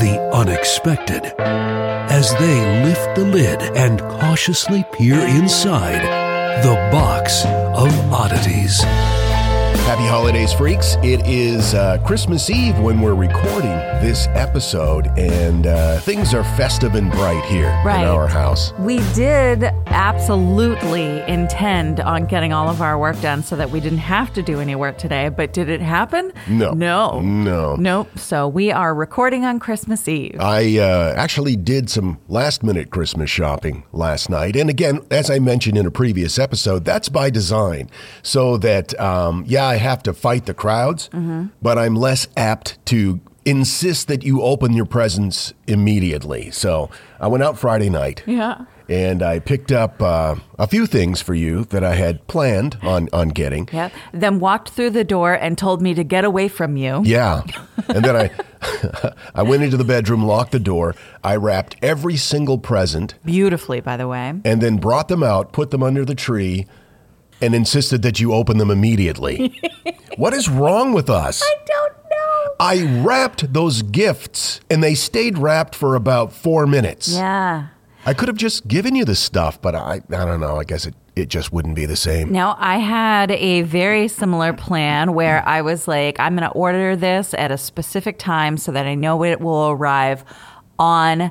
the unexpected as they lift the lid and cautiously peer inside the box of oddities. Happy holidays, freaks. It is uh, Christmas Eve when we're recording this episode, and uh, things are festive and bright here Right. in our house. We did absolutely intend on getting all of our work done so that we didn't have to do any work today, but did it happen? No. No. No. Nope. So we are recording on Christmas Eve. I uh, actually did some last minute Christmas shopping last night. And again, as I mentioned in a previous episode, that's by design. So that, um, yeah, I have to fight the crowds, but I'm less apt to insist that you open your presents immediately. So I went out Friday night. Yeah. And I picked up uh, a few things for you that I had planned on, on getting. Yeah. Then walked through the door and told me to get away from you. Yeah. And then I I went into the bedroom, locked the door. I wrapped every single present Beautifully, by the way. and then brought them out, put them under the tree, and insisted that you open them immediately. what is wrong with us? I don't know. I wrapped those gifts and they stayed wrapped for about four minutes. Yeah. I could have just given you the stuff, but I I don't know. I guess it, it just wouldn't be the same. Now, I had a very similar plan where I was like, I'm going to order this at a specific time so that I know it will arrive on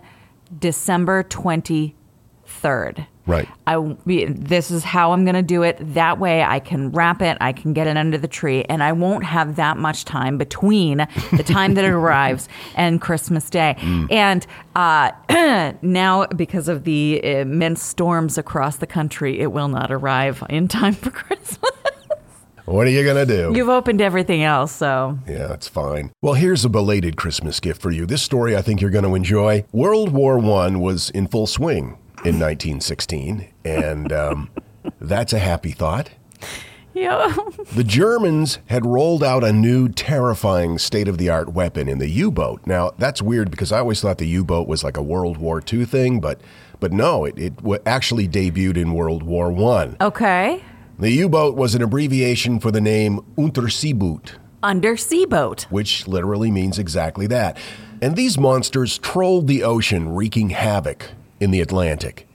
December 23rd. Right. I this is how I'm going to do it. That way I can wrap it, I can get it under the tree, and I won't have that much time between the time that it arrives and Christmas Day. And uh, now, because of the immense storms across the country, it will not arrive in time for Christmas. What are you going to do? You've opened everything else, so Yeah, it's fine. Well, here's a belated Christmas gift for you. This story I think you're going to enjoy. World War I was in full swing in 1916, and um, that's a happy thought. yeah. The Germans had rolled out a new, terrifying state of the art weapon in the U boat. Now, that's weird because I always thought the U boat was like a World War II thing, but, but no, it, it actually debuted in World War I. Okay. The U boat was an abbreviation for the name Unterseeboot. Undersea boat. which literally means exactly that. And these monsters trolled the ocean, wreaking havoc in the Atlantic.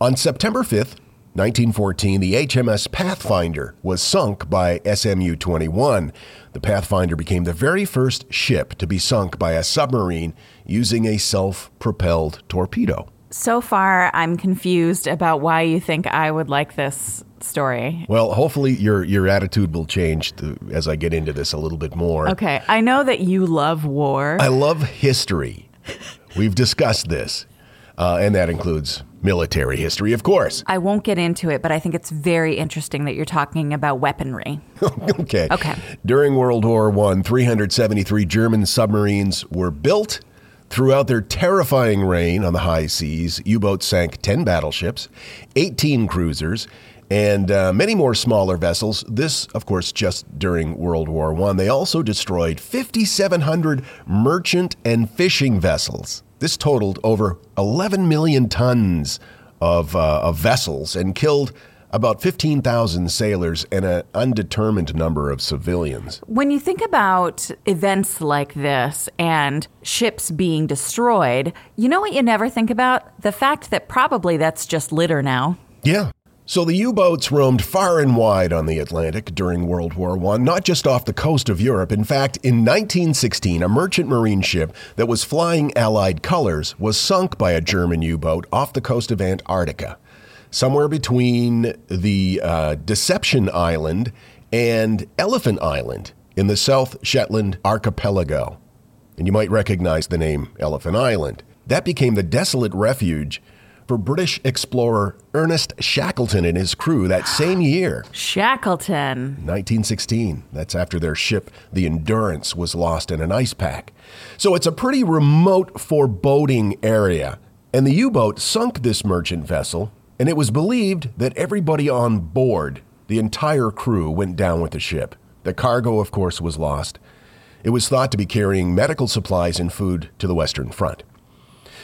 On September 5th, 1914, the HMS Pathfinder was sunk by SMU 21. The Pathfinder became the very first ship to be sunk by a submarine using a self propelled torpedo. So far, I'm confused about why you think I would like this story. Well, hopefully your your attitude will change to, as I get into this a little bit more. Okay, I know that you love war. I love history. We've discussed this, uh, and that includes military history, of course. I won't get into it, but I think it's very interesting that you're talking about weaponry. okay. Okay. During World War I, 373 German submarines were built. Throughout their terrifying reign on the high seas, U boats sank 10 battleships, 18 cruisers, and uh, many more smaller vessels. This, of course, just during World War I. They also destroyed 5,700 merchant and fishing vessels. This totaled over 11 million tons of, uh, of vessels and killed about 15,000 sailors and an undetermined number of civilians. When you think about events like this and ships being destroyed, you know what you never think about? The fact that probably that's just litter now. Yeah. So the U-boats roamed far and wide on the Atlantic during World War I, not just off the coast of Europe. In fact, in 1916, a merchant marine ship that was flying Allied colors was sunk by a German U-boat off the coast of Antarctica somewhere between the uh, Deception Island and Elephant Island in the South Shetland archipelago. And you might recognize the name Elephant Island. That became the desolate refuge for British explorer Ernest Shackleton and his crew that same year. Shackleton. 1916. That's after their ship, the Endurance, was lost in an ice pack. So it's a pretty remote, foreboding area. And the U boat sunk this merchant vessel and it was believed that everybody on board, the entire crew, went down with the ship. The cargo, of course, was lost. It was thought to be carrying medical supplies and food to the Western Front.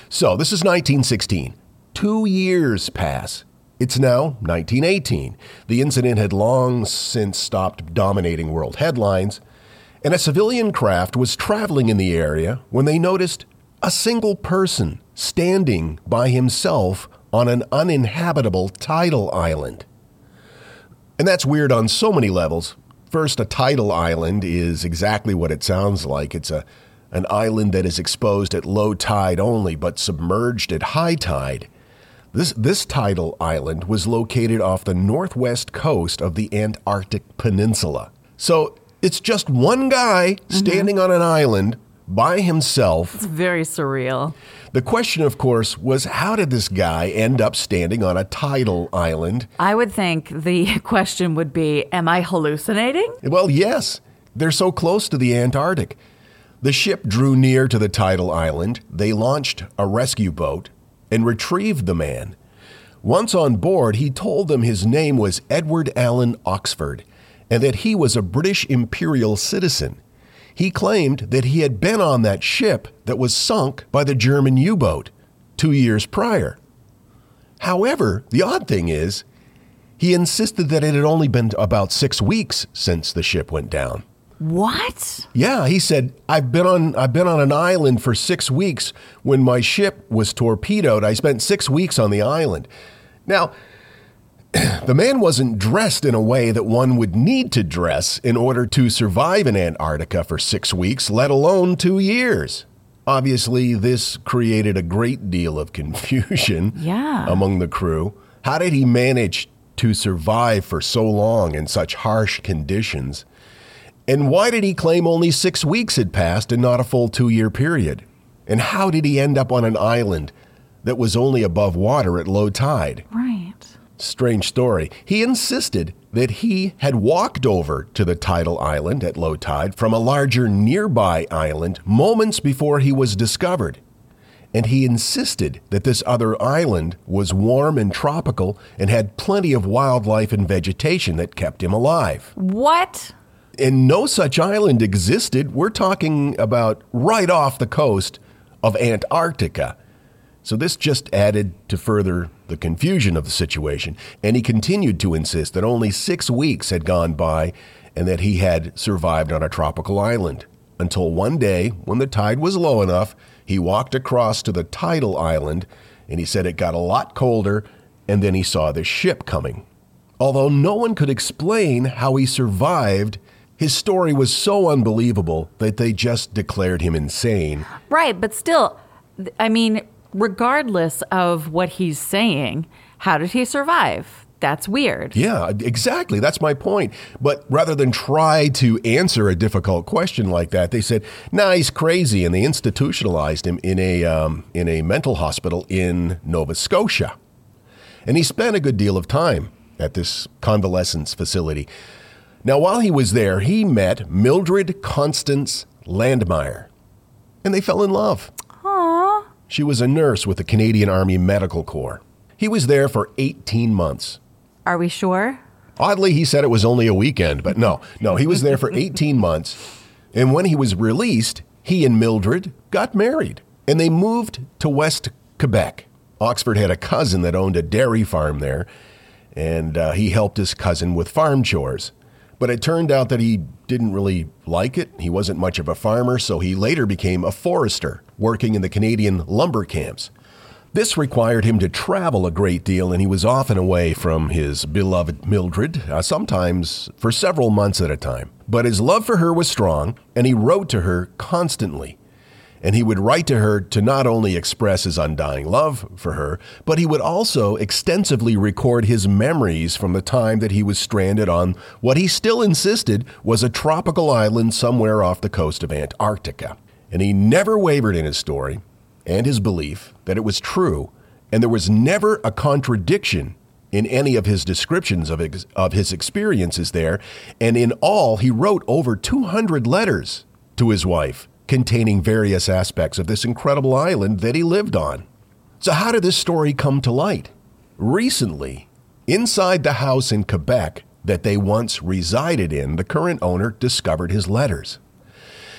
So, this is 1916. Two years pass. It's now 1918. The incident had long since stopped dominating world headlines, and a civilian craft was traveling in the area when they noticed a single person standing by himself on an uninhabitable tidal island. And that's weird on so many levels. First, a tidal island is exactly what it sounds like. It's a an island that is exposed at low tide only, but submerged at high tide. This, this tidal island was located off the northwest coast of the Antarctic Peninsula. So it's just one guy standing mm-hmm. on an island by himself. It's very surreal. The question, of course, was how did this guy end up standing on a tidal island? I would think the question would be Am I hallucinating? Well, yes. They're so close to the Antarctic. The ship drew near to the tidal island. They launched a rescue boat and retrieved the man. Once on board, he told them his name was Edward Allen Oxford and that he was a British imperial citizen he claimed that he had been on that ship that was sunk by the German U boat two years prior. However, the odd thing is, he insisted that it had only been about six weeks since the ship went down. What? Yeah, he said, I've been on I've been on an island for six weeks when my ship was torpedoed. I spent six weeks on the island. Now, the man wasn't dressed in a way that one would need to dress in order to survive in Antarctica for six weeks, let alone two years. Obviously, this created a great deal of confusion yeah. among the crew. How did he manage to survive for so long in such harsh conditions? And why did he claim only six weeks had passed and not a full two year period? And how did he end up on an island that was only above water at low tide? Right. Strange story. He insisted that he had walked over to the tidal island at low tide from a larger nearby island moments before he was discovered. And he insisted that this other island was warm and tropical and had plenty of wildlife and vegetation that kept him alive. What? And no such island existed. We're talking about right off the coast of Antarctica. So this just added to further the confusion of the situation, and he continued to insist that only six weeks had gone by and that he had survived on a tropical island. Until one day, when the tide was low enough, he walked across to the tidal island and he said it got a lot colder, and then he saw the ship coming. Although no one could explain how he survived, his story was so unbelievable that they just declared him insane. Right, but still, I mean, regardless of what he's saying, how did he survive? That's weird. Yeah, exactly. That's my point. But rather than try to answer a difficult question like that, they said, "Nah, he's crazy," and they institutionalized him in a um, in a mental hospital in Nova Scotia. And he spent a good deal of time at this convalescence facility. Now, while he was there, he met Mildred Constance Landmeyer, and they fell in love. She was a nurse with the Canadian Army Medical Corps. He was there for 18 months. Are we sure? Oddly, he said it was only a weekend, but no, no, he was there for 18 months. And when he was released, he and Mildred got married and they moved to West Quebec. Oxford had a cousin that owned a dairy farm there, and uh, he helped his cousin with farm chores. But it turned out that he didn't really like it. He wasn't much of a farmer, so he later became a forester, working in the Canadian lumber camps. This required him to travel a great deal, and he was often away from his beloved Mildred, uh, sometimes for several months at a time. But his love for her was strong, and he wrote to her constantly. And he would write to her to not only express his undying love for her, but he would also extensively record his memories from the time that he was stranded on what he still insisted was a tropical island somewhere off the coast of Antarctica. And he never wavered in his story and his belief that it was true, and there was never a contradiction in any of his descriptions of, ex- of his experiences there. And in all, he wrote over 200 letters to his wife containing various aspects of this incredible island that he lived on. So, how did this story come to light? Recently, inside the house in Quebec that they once resided in, the current owner discovered his letters.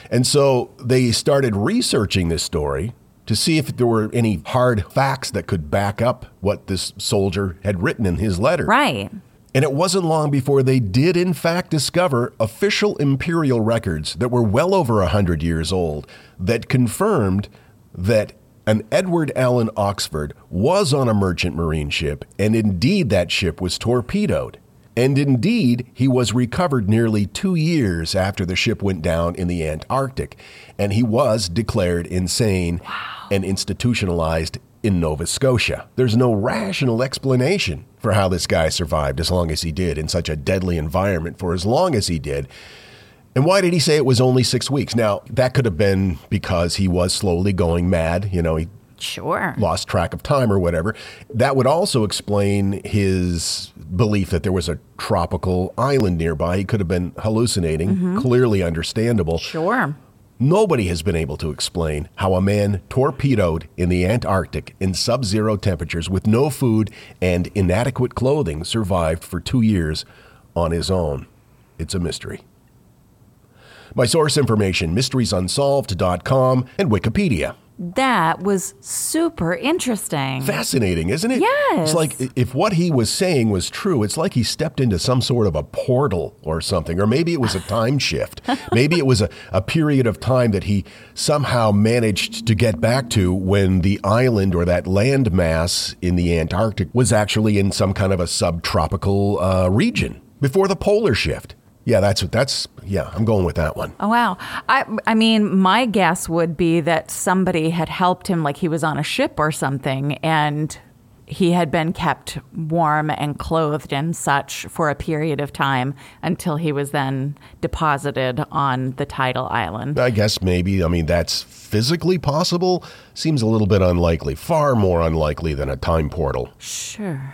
And so they started researching this story to see if there were any hard facts that could back up what this soldier had written in his letter. Right. And it wasn't long before they did, in fact, discover official imperial records that were well over a 100 years old that confirmed that an Edward Allen Oxford was on a merchant marine ship, and indeed that ship was torpedoed. And indeed, he was recovered nearly two years after the ship went down in the Antarctic, and he was declared insane and institutionalized in Nova Scotia. There's no rational explanation for how this guy survived as long as he did in such a deadly environment for as long as he did. And why did he say it was only six weeks? Now, that could have been because he was slowly going mad. You know, he Sure. lost track of time or whatever. That would also explain his belief that there was a tropical island nearby. He could have been hallucinating, mm-hmm. clearly understandable. Sure. Nobody has been able to explain how a man torpedoed in the Antarctic in sub zero temperatures with no food and inadequate clothing survived for two years on his own. It's a mystery. My source information mysteriesunsolved.com and Wikipedia. That was super interesting. Fascinating, isn't it? Yes. It's like if what he was saying was true, it's like he stepped into some sort of a portal or something. Or maybe it was a time shift. maybe it was a, a period of time that he somehow managed to get back to when the island or that land mass in the Antarctic was actually in some kind of a subtropical uh, region before the polar shift. Yeah, that's that's yeah, I'm going with that one. Oh wow. I I mean, my guess would be that somebody had helped him like he was on a ship or something and he had been kept warm and clothed and such for a period of time until he was then deposited on the tidal island. I guess maybe. I mean, that's physically possible. Seems a little bit unlikely. Far more unlikely than a time portal. Sure.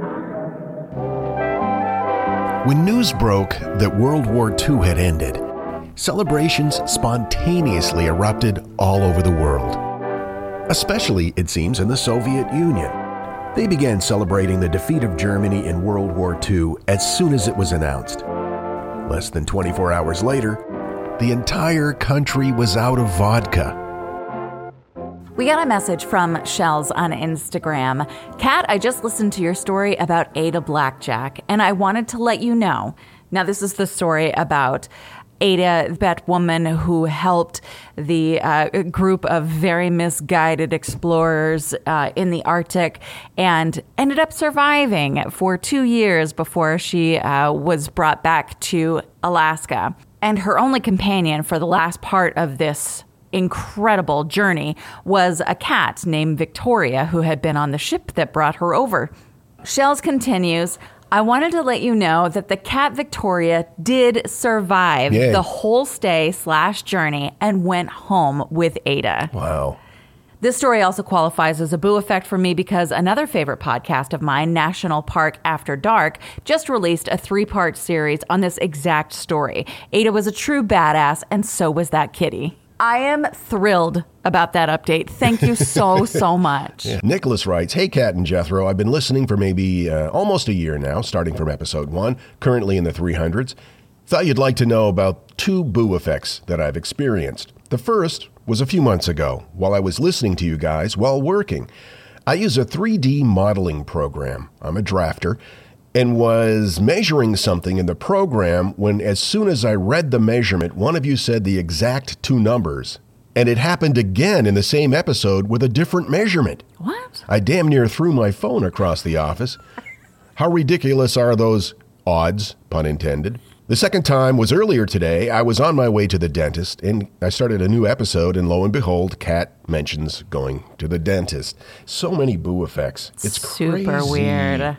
When news broke that World War II had ended, celebrations spontaneously erupted all over the world. Especially, it seems, in the Soviet Union. They began celebrating the defeat of Germany in World War II as soon as it was announced. Less than 24 hours later, the entire country was out of vodka. We got a message from Shells on Instagram. Kat, I just listened to your story about Ada Blackjack, and I wanted to let you know. Now, this is the story about Ada, that woman who helped the uh, group of very misguided explorers uh, in the Arctic and ended up surviving for two years before she uh, was brought back to Alaska. And her only companion for the last part of this incredible journey was a cat named Victoria who had been on the ship that brought her over. Shells continues. I wanted to let you know that the cat Victoria did survive Yay. the whole stay slash journey and went home with Ada. Wow. This story also qualifies as a boo effect for me because another favorite podcast of mine, National Park After Dark, just released a three part series on this exact story. Ada was a true badass, and so was that kitty. I am thrilled about that update. Thank you so, so much. Nicholas writes, Hey, Kat and Jethro, I've been listening for maybe uh, almost a year now, starting from episode one, currently in the 300s. Thought you'd like to know about two boo effects that I've experienced. The first was a few months ago while I was listening to you guys while working. I use a 3D modeling program. I'm a drafter and was measuring something in the program when, as soon as I read the measurement, one of you said the exact two numbers. And it happened again in the same episode with a different measurement. What? I damn near threw my phone across the office. How ridiculous are those odds, pun intended? The second time was earlier today. I was on my way to the dentist and I started a new episode, and lo and behold, Kat mentions going to the dentist. So many boo effects. It's super crazy. weird.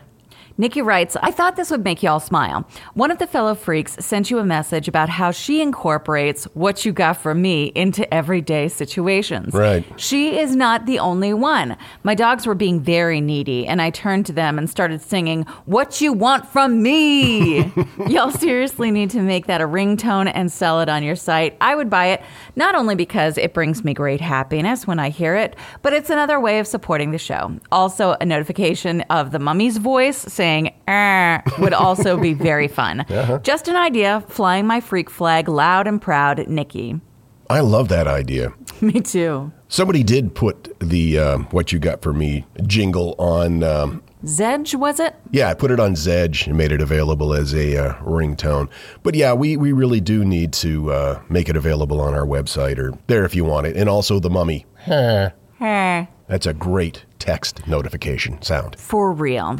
Nikki writes, I thought this would make you all smile. One of the fellow freaks sent you a message about how she incorporates what you got from me into everyday situations. Right. She is not the only one. My dogs were being very needy, and I turned to them and started singing, What You Want From Me. Y'all seriously need to make that a ringtone and sell it on your site. I would buy it, not only because it brings me great happiness when I hear it, but it's another way of supporting the show. Also, a notification of the mummy's voice saying, "Er," would also be very fun. Just an idea, flying my freak flag loud and proud, Nikki. I love that idea. Me too. Somebody did put the um, What You Got For Me jingle on. Um, Zedge, was it? yeah, I put it on Zedge and made it available as a uh, ringtone. But yeah, we, we really do need to uh, make it available on our website or there if you want it. And also the mummy. Eh, That's a great text notification sound. For real.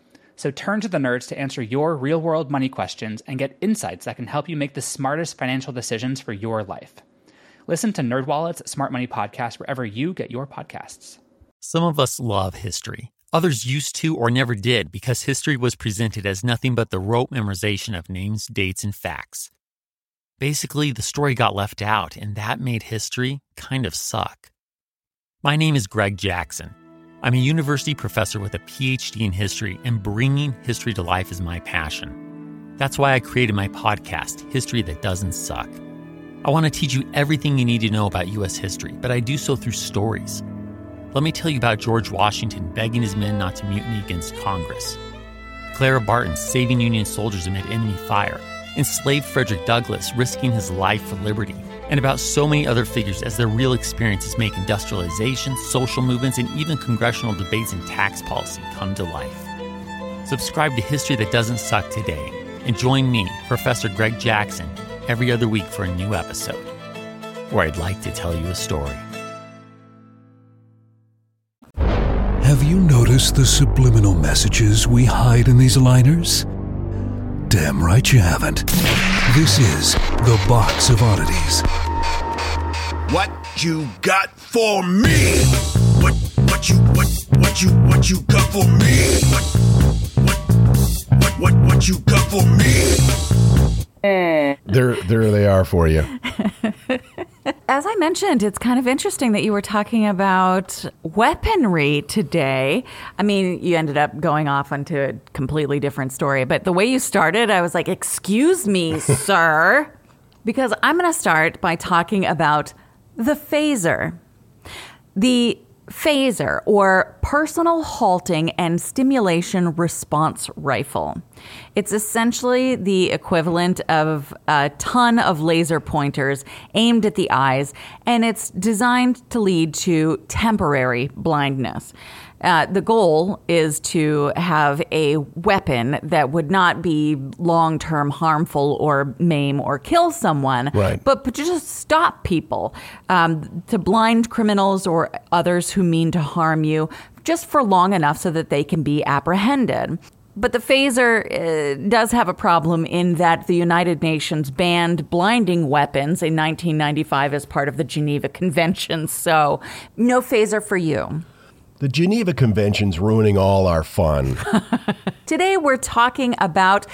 So turn to the nerds to answer your real world money questions and get insights that can help you make the smartest financial decisions for your life. Listen to NerdWallet's Smart Money Podcast wherever you get your podcasts. Some of us love history. Others used to or never did because history was presented as nothing but the rote memorization of names, dates, and facts. Basically, the story got left out, and that made history kind of suck. My name is Greg Jackson. I'm a university professor with a PhD in history, and bringing history to life is my passion. That's why I created my podcast, History That Doesn't Suck. I want to teach you everything you need to know about U.S. history, but I do so through stories. Let me tell you about George Washington begging his men not to mutiny against Congress, Clara Barton saving Union soldiers amid enemy fire, enslaved Frederick Douglass risking his life for liberty, and about so many other figures as their real experiences make industrialization, social movements, and even congressional debates and tax policy come to life. Subscribe to History That Doesn't Suck today and join me, Professor Greg Jackson, every other week for a new episode, where I'd like to tell you a story. Have you noticed the subliminal messages we hide in these liners? Damn right you haven't. This is the Box of Oddities. What you got for me? What what you what what you what you got for me? What what what what what you got for me? Eh. There, there they are for you. As I mentioned, it's kind of interesting that you were talking about weaponry today. I mean, you ended up going off onto a completely different story, but the way you started, I was like, Excuse me, sir. Because I'm going to start by talking about the phaser. The phaser, or personal halting and stimulation response rifle. It's essentially the equivalent of a ton of laser pointers aimed at the eyes, and it's designed to lead to temporary blindness. Uh, the goal is to have a weapon that would not be long term harmful or maim or kill someone, Right. but, but just stop people, um, to blind criminals or others who mean to harm you just for long enough so that they can be apprehended. But the phaser uh, does have a problem in that the United Nations banned blinding weapons in 1995 as part of the Geneva Convention. So, no phaser for you. The Geneva Convention's ruining all our fun. Today, we're talking about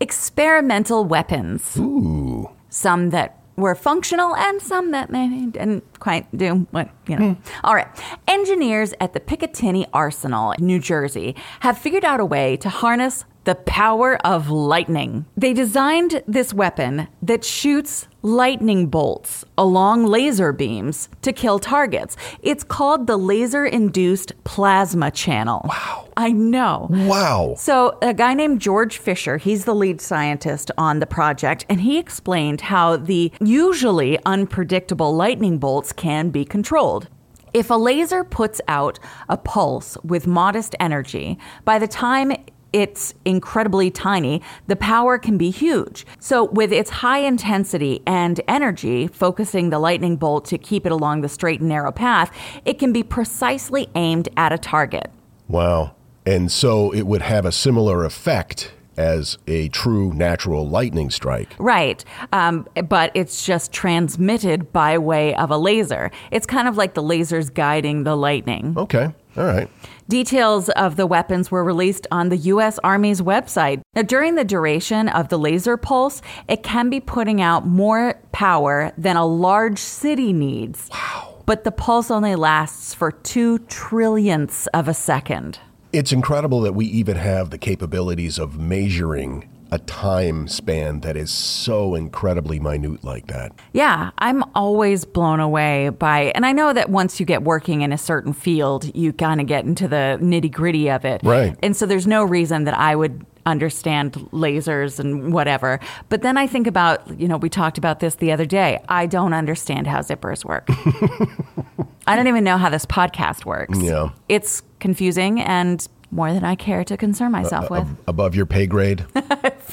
experimental weapons. Ooh. Some that were functional and some that maybe didn't quite do what, you know. Hmm. All right. Engineers at the Picatinny Arsenal in New Jersey have figured out a way to harness the power of lightning. They designed this weapon that shoots lightning bolts along laser beams to kill targets. It's called the laser induced plasma channel. Wow. I know. Wow. So, a guy named George Fischer, he's the lead scientist on the project, and he explained how the usually unpredictable lightning bolts can be controlled. If a laser puts out a pulse with modest energy, by the time it's incredibly tiny, the power can be huge. So, with its high intensity and energy, focusing the lightning bolt to keep it along the straight and narrow path, it can be precisely aimed at a target. Wow. And so it would have a similar effect as a true natural lightning strike. Right. Um, but it's just transmitted by way of a laser. It's kind of like the lasers guiding the lightning. Okay. All right. Details of the weapons were released on the U.S. Army's website. Now, during the duration of the laser pulse, it can be putting out more power than a large city needs. Wow. But the pulse only lasts for two trillionths of a second. It's incredible that we even have the capabilities of measuring a time span that is so incredibly minute like that. Yeah, I'm always blown away by, and I know that once you get working in a certain field, you kind of get into the nitty gritty of it. Right. And so there's no reason that I would understand lasers and whatever. But then I think about, you know, we talked about this the other day. I don't understand how zippers work. I don't even know how this podcast works. Yeah. It's confusing and more than I care to concern myself with. Above your pay grade?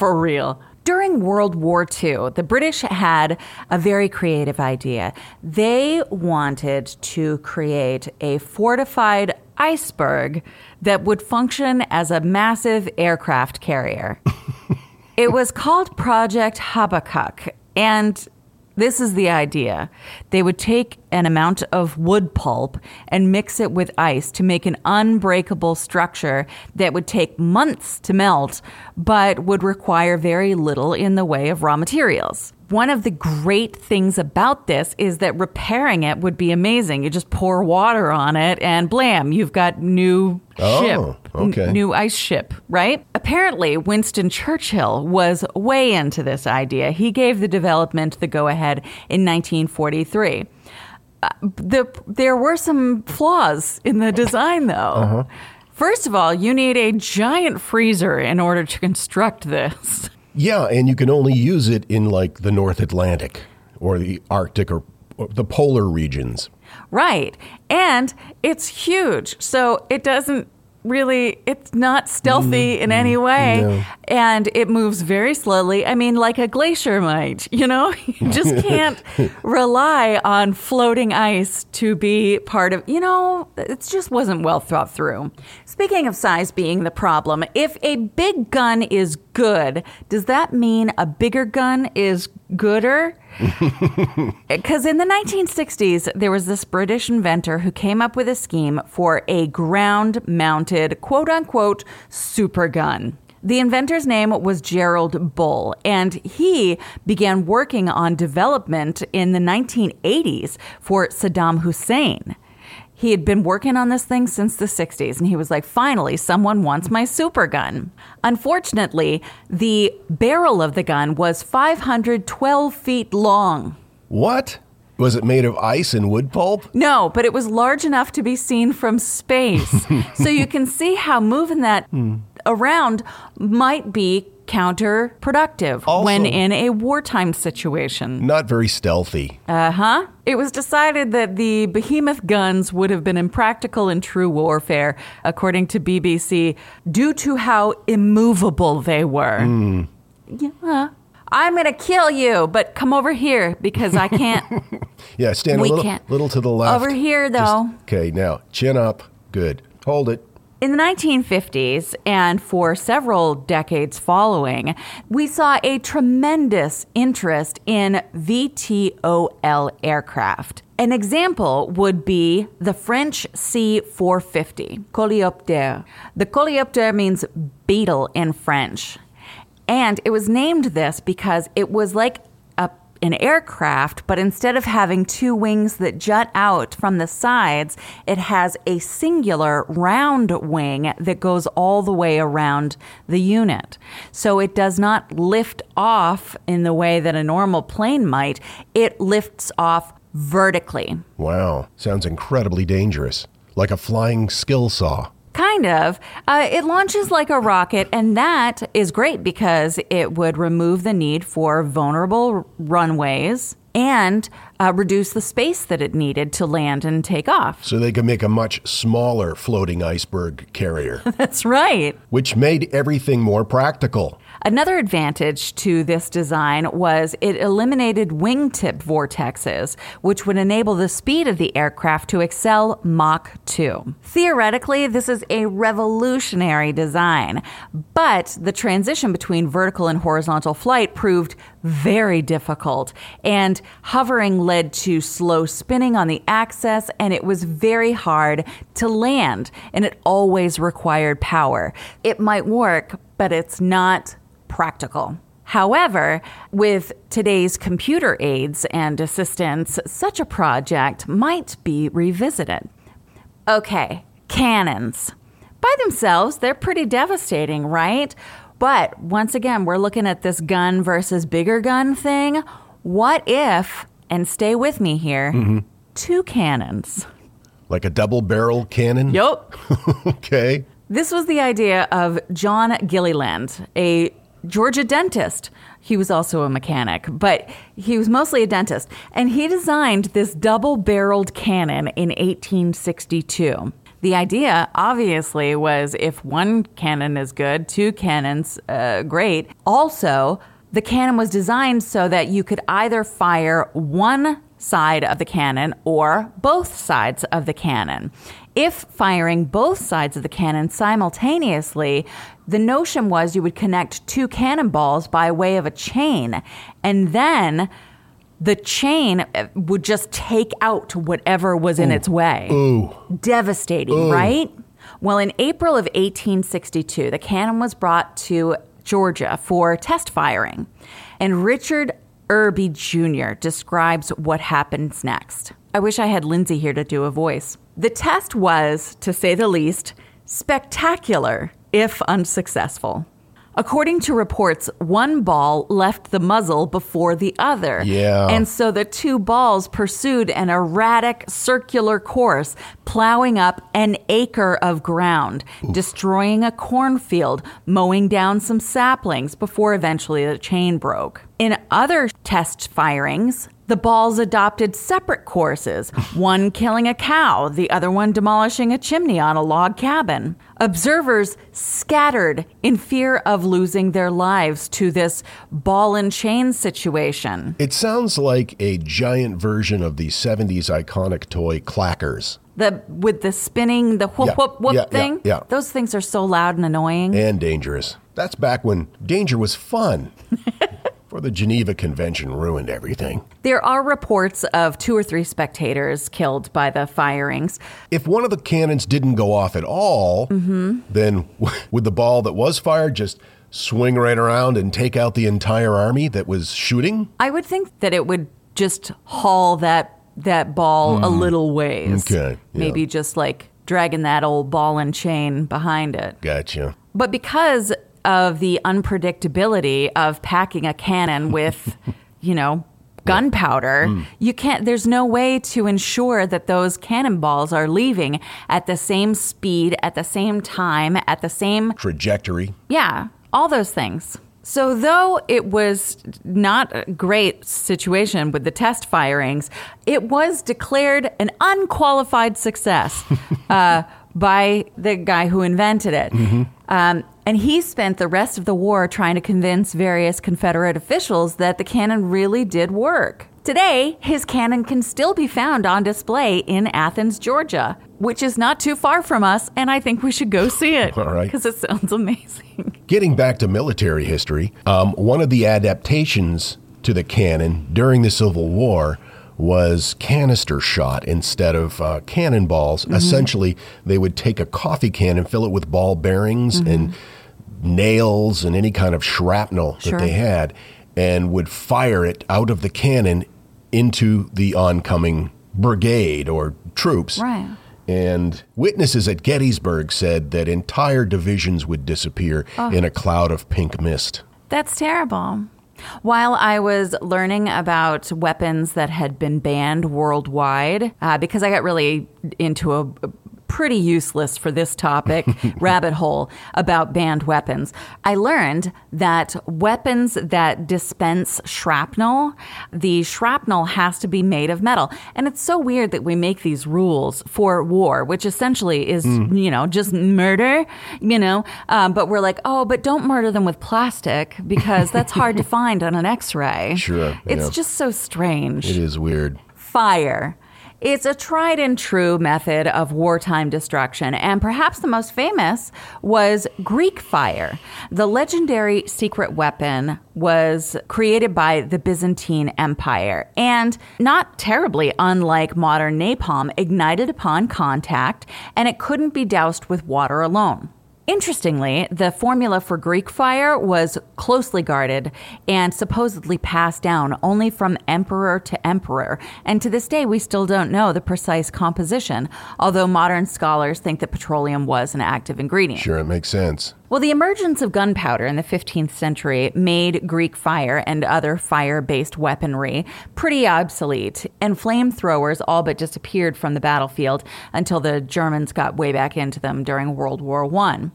For real. During World War II, the British had a very creative idea. They wanted to create a fortified iceberg that would function as a massive aircraft carrier. it was called Project Habakkuk, and this is the idea. They would take an amount of wood pulp and mix it with ice to make an unbreakable structure that would take months to melt, but would require very little in the way of raw materials. One of the great things about this is that repairing it would be amazing. You just pour water on it and blam, you've got new Oh, ship, n- new ice ship, right? Apparently, Winston Churchill was way into this idea. He gave the development the go ahead in 1943. Uh, the, there were some flaws in the design, though. Uh-huh. First of all, you need a giant freezer in order to construct this. Yeah, and you can only use it in like the North Atlantic or the Arctic or, or the polar regions. Right. And it's huge. So it doesn't really, it's not stealthy mm, in any mm, way. no. And it moves very slowly. I mean, like a glacier might, you know? You just can't rely on floating ice to be part of, you know, it just wasn't well thought through. Speaking of size being the problem, if a big gun is good, does that mean a bigger gun is gooder? Because in the 1960s, there was this British inventor who came up with a scheme for a ground mounted, quote unquote, super gun. The inventor's name was Gerald Bull, and he began working on development in the 1980s for Saddam Hussein. He had been working on this thing since the 60s, and he was like, finally, someone wants my super gun. Unfortunately, the barrel of the gun was 512 feet long. What? Was it made of ice and wood pulp? No, but it was large enough to be seen from space. so you can see how moving that hmm. around might be counterproductive Also- when in a wartime situation. Not very stealthy. Uh huh. It was decided that the behemoth guns would have been impractical in true warfare, according to BBC, due to how immovable they were. Yeah. I'm going to kill you, but come over here because I can't. Yeah, stand a little, little to the left. Over here, Just- though. okay, now chin up. Good. Hold it. In the 1950s and for several decades following, we saw a tremendous interest in VTOL aircraft. An example would be the French C 450, Coleoptère. The Coleoptère means beetle in French. And it was named this because it was like an aircraft, but instead of having two wings that jut out from the sides, it has a singular round wing that goes all the way around the unit. So it does not lift off in the way that a normal plane might, it lifts off vertically. Wow. Sounds incredibly dangerous. Like a flying skill saw. Kind of. Uh, it launches like a rocket, and that is great because it would remove the need for vulnerable runways and uh, reduce the space that it needed to land and take off. So they could make a much smaller floating iceberg carrier, That's right. which made everything more practical. Another advantage to this design was it eliminated wingtip vortexes, which would enable the speed of the aircraft to excel Mach 2. Theoretically, this is a revolutionary design, but the transition between vertical and horizontal flight proved very difficult, and hovering led to slow spinning on the axis, and it was very hard to land, and it always required power. It might work, but it's not practical. However, with today's computer aids and assistance, such a project might be revisited. Okay, cannons. by themselves, they're pretty devastating, right? But once again, we're looking at this gun versus bigger gun thing. What if, and stay with me here, Mm-hmm. two cannons? Like a double barrel cannon? Yup. okay. This was the idea of John Gilleland, a Georgia dentist. He was also a mechanic, but he was mostly a dentist. And he designed this double barreled cannon in 1862. The idea, obviously, was if one cannon is good, two cannons, uh, great. Also, the cannon was designed so that you could either fire one side of the cannon or both sides of the cannon. If firing both sides of the cannon simultaneously, the notion was you would connect two cannonballs by way of a chain, and then the chain uh, would just take out whatever was in its way. Ooh. Devastating, right? Well, in April of 1862, the cannon was brought to Georgia for test firing, and Richard Irby Jr. describes what happens next. I wish I had Lindsay here to do a voice. The test was, to say the least, spectacular, if unsuccessful. According to reports, one ball left the muzzle before the other. Yeah. And so the two balls pursued an erratic circular course, plowing up an acre of ground, destroying a cornfield, mowing down some saplings before eventually the chain broke. In other test firings, the balls adopted separate courses, one killing a cow, the other one demolishing a chimney on a log cabin. Observers scattered in fear of losing their lives to this ball and chain situation. It sounds like a giant version of the 70s iconic toy Clackers. The with the spinning, the whoop Yeah, whoop whoop yeah, yeah, thing. yeah. Those things are so loud and annoying. and dangerous. That's back when danger was fun. Before the Geneva Convention ruined everything. There are reports of two or three spectators killed by the firings. If one of the cannons didn't go off at all, then would the ball that was fired just swing right around and take out the entire army that was shooting? I would think that it would just haul that that ball a little ways. Mm. Okay, yeah. Maybe just like dragging that old ball and chain behind it. Gotcha. But because of the unpredictability of packing a cannon with, you know, gunpowder, Mm. you can't there's no way to ensure that those cannonballs are leaving at the same speed, at the same time, at the same Trajectory. yeah, all those things. So, though it was not a great situation with the test firings, it was declared an unqualified success uh, by the guy who invented it. Um, and he spent the rest of the war trying to convince various Confederate officials that the cannon really did work. Today, his cannon can still be found on display in Athens, Georgia, which is not too far from us, and I think we should go see it All right. because it sounds amazing. Getting back to military history, um, one of the adaptations to the cannon during the Civil War was canister shot instead of uh, cannonballs. Essentially, they would take a coffee can and fill it with ball bearings and nails and any kind of shrapnel Sure. that they had, and would fire it out of the cannon into the oncoming brigade or troops. Right. And witnesses at Gettysburg said that entire divisions would disappear in a cloud of pink mist. That's terrible. While I was learning about weapons that had been banned worldwide, uh, because I got really into a pretty useless for this topic rabbit hole about banned weapons, I learned that weapons that dispense shrapnel, the shrapnel has to be made of metal. And it's so weird that we make these rules for war, which essentially is, you know, just murder, you know. Um, but we're like, oh, but don't murder them with plastic because that's hard to find on an x ray. Sure, It's yeah. just so strange It is weird. fire. It's a tried and true method of wartime destruction, and perhaps the most famous was Greek fire. The legendary secret weapon was created by the Byzantine Empire and not terribly unlike modern napalm, ignited upon contact, and it couldn't be doused with water alone. Interestingly, the formula for Greek fire was closely guarded and supposedly passed down only from emperor to emperor. And to this day, we still don't know the precise composition, although modern scholars think that petroleum was an active ingredient. Sure, it makes sense. Well, the emergence of gunpowder in the 15th century made Greek fire and other fire based weaponry pretty obsolete, and flamethrowers all but disappeared from the battlefield until the Germans got way back into them during World War I.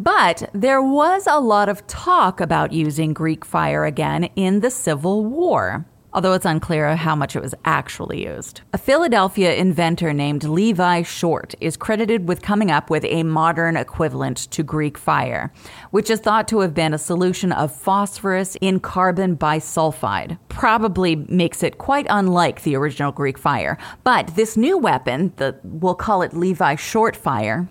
But there was a lot of talk about using Greek fire again in the Civil War although it's unclear how much it was actually used. A Philadelphia inventor named Levi Short is credited with coming up with a modern equivalent to Greek fire, which is thought to have been a solution of phosphorus in carbon bisulfide. Probably makes it quite unlike the original Greek fire. But this new weapon, the we'll call it Levi Short fire,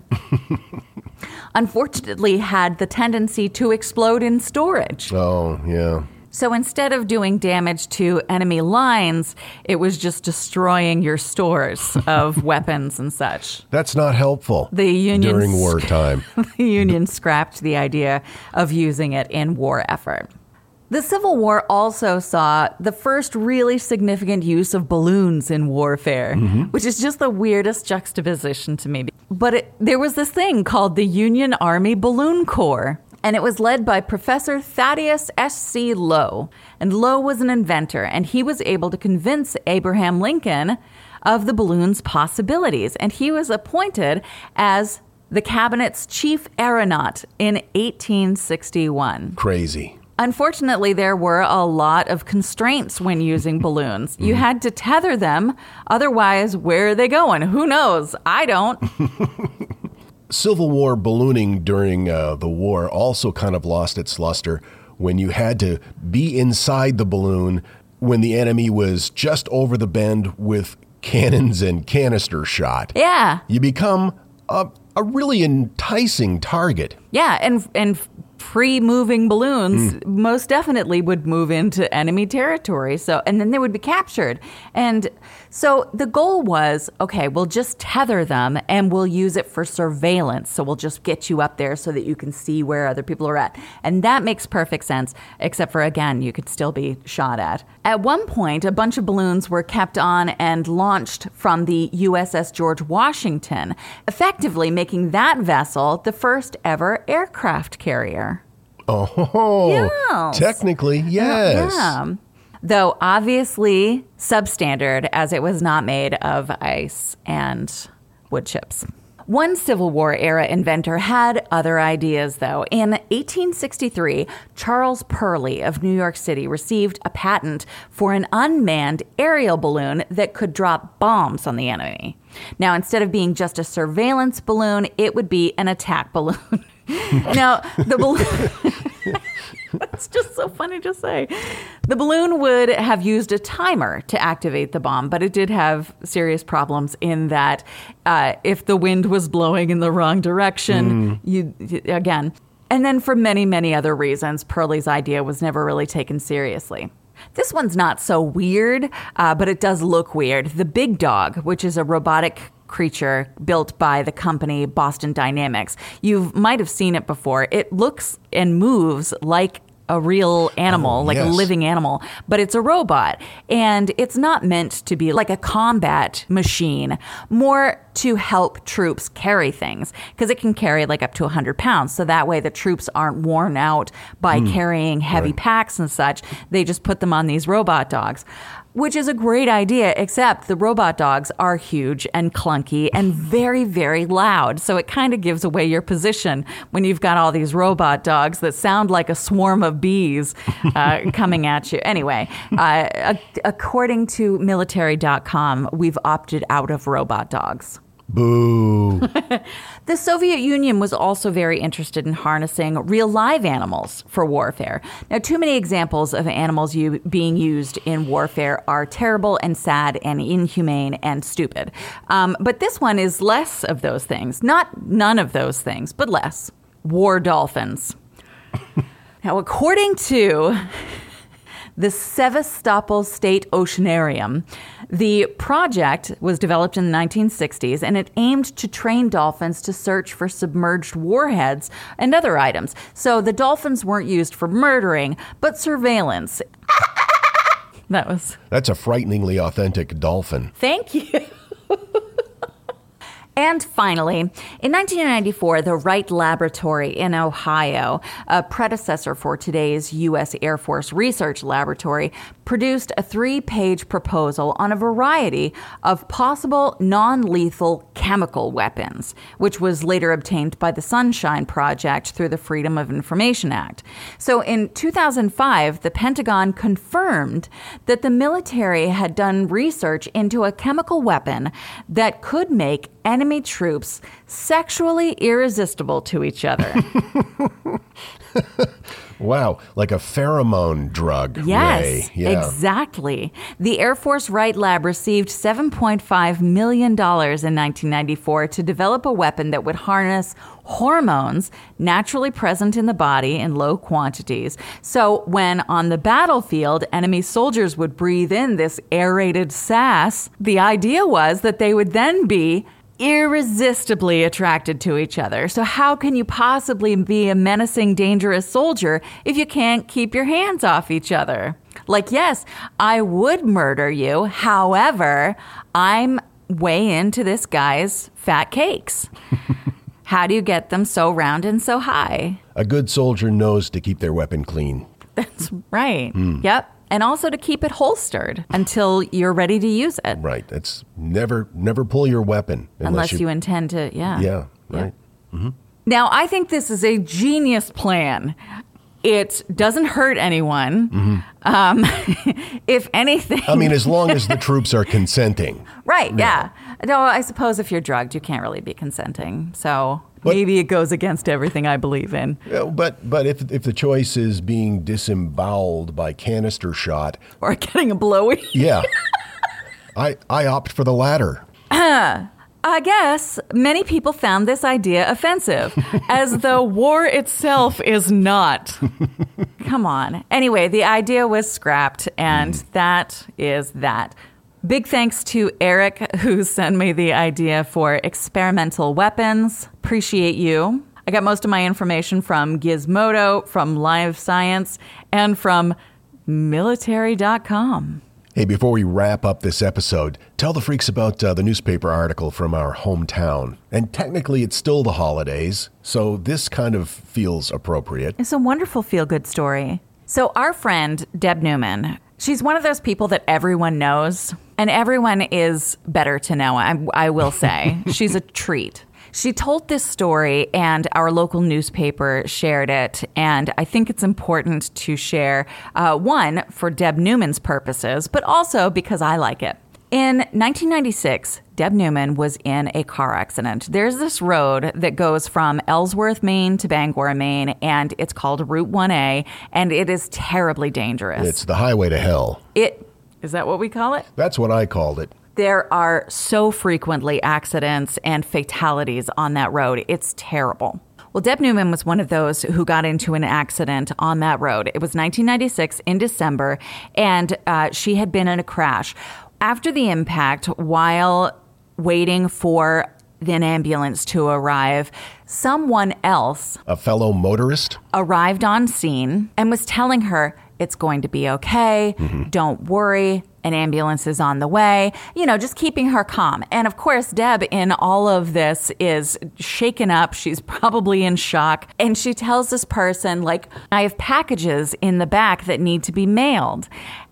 unfortunately had the tendency to explode in storage. Oh, yeah. So instead of doing damage to enemy lines, it was just destroying your stores of weapons and such. That's not helpful. The Union during wartime. the Union scrapped the idea of using it in war effort. The Civil War also saw the first really significant use of balloons in warfare, mm-hmm. which is just the weirdest juxtaposition to me. But it, there was this thing called the Union Army Balloon Corps and it was led by Professor Thaddeus S.C. Lowe. And Lowe was an inventor, and he was able to convince Abraham Lincoln of the balloon's possibilities. And he was appointed as the cabinet's chief aeronaut in 1861. Crazy. Unfortunately, there were a lot of constraints when using balloons. You mm-hmm. had to tether them, otherwise, where are they going? Who knows? I don't. Civil War ballooning during uh, the war also kind of lost its luster when you had to be inside the balloon when the enemy was just over the bend with cannons and canister shot. Yeah. You become a, a really enticing target. Yeah, and and free moving balloons Mm. most definitely would move into enemy territory. So and then they would be captured. And so the goal was, okay, we'll just tether them and we'll use it for surveillance. So we'll just get you up there so that you can see where other people are at. And that makes perfect sense, except for again, you could still be shot at. At one point, a bunch of balloons were kept on and launched from the USS George Washington, effectively making that vessel the first ever aircraft carrier. Oh, Yes. technically, yes. Yeah. Though obviously substandard, as it was not made of ice and wood chips. One Civil War era inventor had other ideas, though. In 1863, Charles Perley of New York City received a patent for an unmanned aerial balloon that could drop bombs on the enemy. Now, instead of being just a surveillance balloon, it would be an attack balloon. now, the balloon. That's just so funny to say. The balloon would have used a timer to activate the bomb, but it did have serious problems in that uh, if the wind was blowing in the wrong direction, you again. And then for many, many other reasons, Perley's idea was never really taken seriously. This one's not so weird, uh, but it does look weird. The Big Dog, which is a robotic creature built by the company Boston Dynamics. You might have seen it before. It looks and moves like a real animal, Oh, like a living animal, but it's a robot. And it's not meant to be like a combat machine, more to help troops carry things because it can carry like up to 100 pounds. So that way the troops aren't worn out by Hmm. carrying heavy packs and such. They just put them on these robot dogs. Which is a great idea, except the robot dogs are huge and clunky and very, very loud. So it kind of gives away your position when you've got all these robot dogs that sound like a swarm of bees uh, coming at you. Anyway, uh, ac- according to military.com, we've opted out of robot dogs. Boo. The Soviet Union was also very interested in harnessing real live animals for warfare. Now, too many examples of animals u- being used in warfare are terrible and sad and inhumane and stupid. Um, but this one is less of those things. Not none of those things, but less. War dolphins. now, according to the Sevastopol State Oceanarium. The project was developed in the 1960s and it aimed to train dolphins to search for submerged warheads and other items. So the dolphins weren't used for murdering, but surveillance. that was. That's a frighteningly authentic dolphin. Thank you. And finally, in 1994, the Wright Laboratory in Ohio, a predecessor for today's U.S. Air Force Research Laboratory, produced a three page proposal on a variety of possible non lethal chemical weapons, which was later obtained by the Sunshine Project through the Freedom of Information Act. So in 2005, the Pentagon confirmed that the military had done research into a chemical weapon that could make enemy troops sexually irresistible to each other. Wow, like a pheromone drug. Yes. Yeah. exactly. The Air Force Wright Lab received $7.5 million in 1994 to develop a weapon that would harness hormones naturally present in the body in low quantities. So, when on the battlefield, enemy soldiers would breathe in this aerated sass, the idea was that they would then be irresistibly attracted to each other. So, how can you possibly be a menacing, dangerous soldier if you can't keep your hands off each other? Like, yes, I would murder you. However, I'm way into this guy's fat cakes. how do you get them so round and so high? A good soldier knows to keep their weapon clean. That's right. Hmm. Yep. And also to keep it holstered until you're ready to use it. Right. It's never never pull your weapon Unless you, intend to, yeah. Yeah. Right. Now, I think this is a genius plan. It doesn't hurt anyone. Um, if anything, I mean, as long as the troops are consenting. right? Yeah. No, I suppose if you're drugged, you can't really be consenting. So But- maybe it goes against everything I believe in. But but if if the choice is being disemboweled by canister shot, Or getting a blowy. yeah, I I opt for the latter. I guess many people found this idea offensive, as though war itself is not. Come on. Anyway, the idea was scrapped, and mm. that is that. Big thanks to Eric, who sent me the idea for experimental weapons. Appreciate you. I got most of my information from Gizmodo, from Live Science, and from military.com. Hey, before we wrap up this episode, tell the freaks about uh, the newspaper article from our hometown. And technically, it's still the holidays, so this kind of feels appropriate. It's a wonderful feel good story. So, our friend, Deb Newman, she's one of those people that everyone knows, and everyone is better to know, I, I will say. she's a treat. She told this story, and our local newspaper shared it. And I think it's important to share uh, one, for Deb Newman's purposes, but also because I like it. In 1996, Deb Newman was in a car accident. There's this road that goes from Ellsworth, Maine to Bangor, Maine, and it's called Route 1A, and it is terribly dangerous. It's the highway to hell. it is that what we call it? That's what I called it. There are so frequently accidents and fatalities on that road. It's terrible. Well, Deb Newman was one of those who got into an accident on that road. It was 1996 in December, and uh, she had been in a crash. After the impact, while waiting for an ambulance to arrive, someone else A fellow motorist? arrived on scene and was telling her, it's going to be okay. Mm-hmm. Don't worry. An ambulance is on the way. You know, just keeping her calm. And of course, Deb, in all of this, is shaken up. She's probably in shock. And she tells this person, like, I have packages in the back that need to be mailed.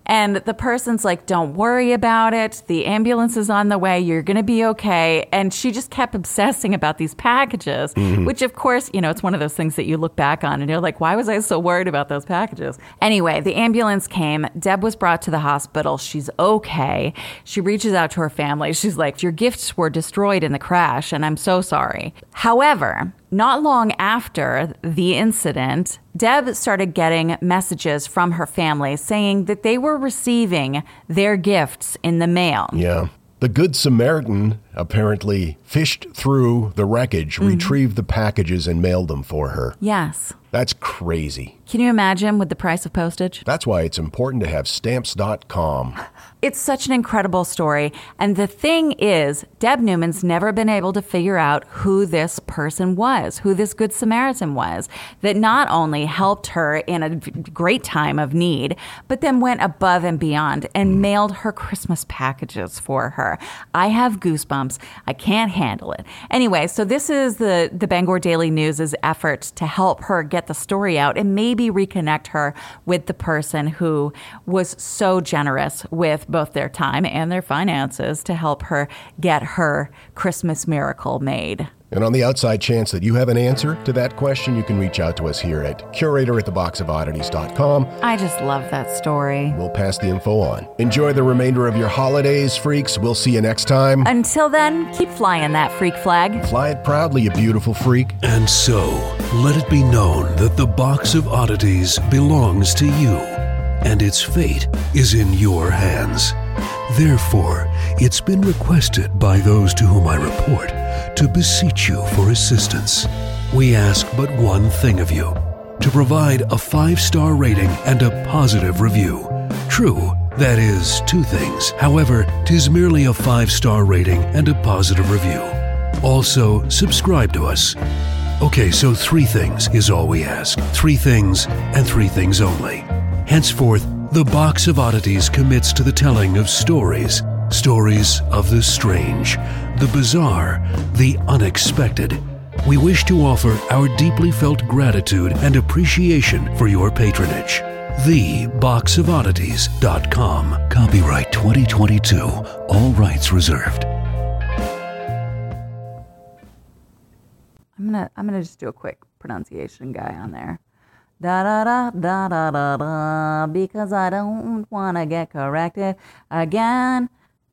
And the person's like, don't worry about it. The ambulance is on the way. You're going to be okay. And she just kept obsessing about these packages, mm-hmm. which, of course, you know, it's one of those things that you look back on and you're like, why was I so worried about those packages? Anyway, the ambulance came. Deb was brought to the hospital. She's okay. She reaches out to her family. She's like, your gifts were destroyed in the crash, and I'm so sorry. However, not long after the incident, Deb started getting messages from her family saying that they were receiving their gifts in the mail. Yeah. The Good Samaritan apparently fished through the wreckage, mm-hmm. retrieved the packages, and mailed them for her. Yes. That's crazy. Can you imagine with the price of postage? That's why it's important to have stamps.com. It's such an incredible story. And the thing is, Deb Newman's never been able to figure out who this person was, who this Good Samaritan was, that not only helped her in a great time of need, but then went above and beyond and mm. mailed her Christmas packages for her. I have goosebumps. I can't handle it. Anyway, so this is the, the Bangor Daily News' effort to help her get the story out and maybe reconnect her with the person who was so generous with both their time and their finances to help her get her Christmas miracle made. And on the outside chance that you have an answer to that question, you can reach out to us here at curator at theboxofoddities.com. I just love that story. We'll pass the info on. Enjoy the remainder of your holidays, freaks. We'll see you next time. Until then, keep flying that freak flag. Fly it proudly, you beautiful freak. And so, let it be known that the box of oddities belongs to you, and its fate is in your hands. Therefore, it's been requested by those to whom I report to beseech you for assistance. We ask but one thing of you to provide a five star rating and a positive review. True, that is two things. However, tis merely a five star rating and a positive review. Also, subscribe to us. Okay, so three things is all we ask. Three things and three things only. Henceforth, the Box of Oddities commits to the telling of stories. Stories of the strange, the bizarre, the unexpected. We wish to offer our deeply felt gratitude and appreciation for your patronage. TheBoxOfOddities.com. Copyright 2022. All rights reserved. I'm gonna I'm gonna just do a quick pronunciation guy on there. Da da da da da da da because I don't wanna get corrected again.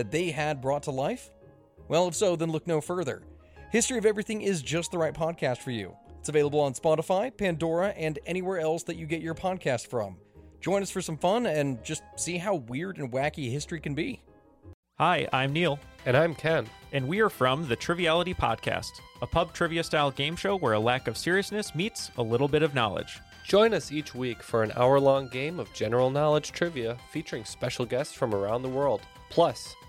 that they had brought to life? Well, if so, then look no further. History of Everything is just the right podcast for you. It's available on Spotify, Pandora, and anywhere else that you get your podcast from. Join us for some fun and just see how weird and wacky history can be. Hi, I'm Neil. And I'm Ken. And we are from the Triviality Podcast, a pub trivia style game show where a lack of seriousness meets a little bit of knowledge. Join us each week for an hour long game of general knowledge trivia featuring special guests from around the world, plus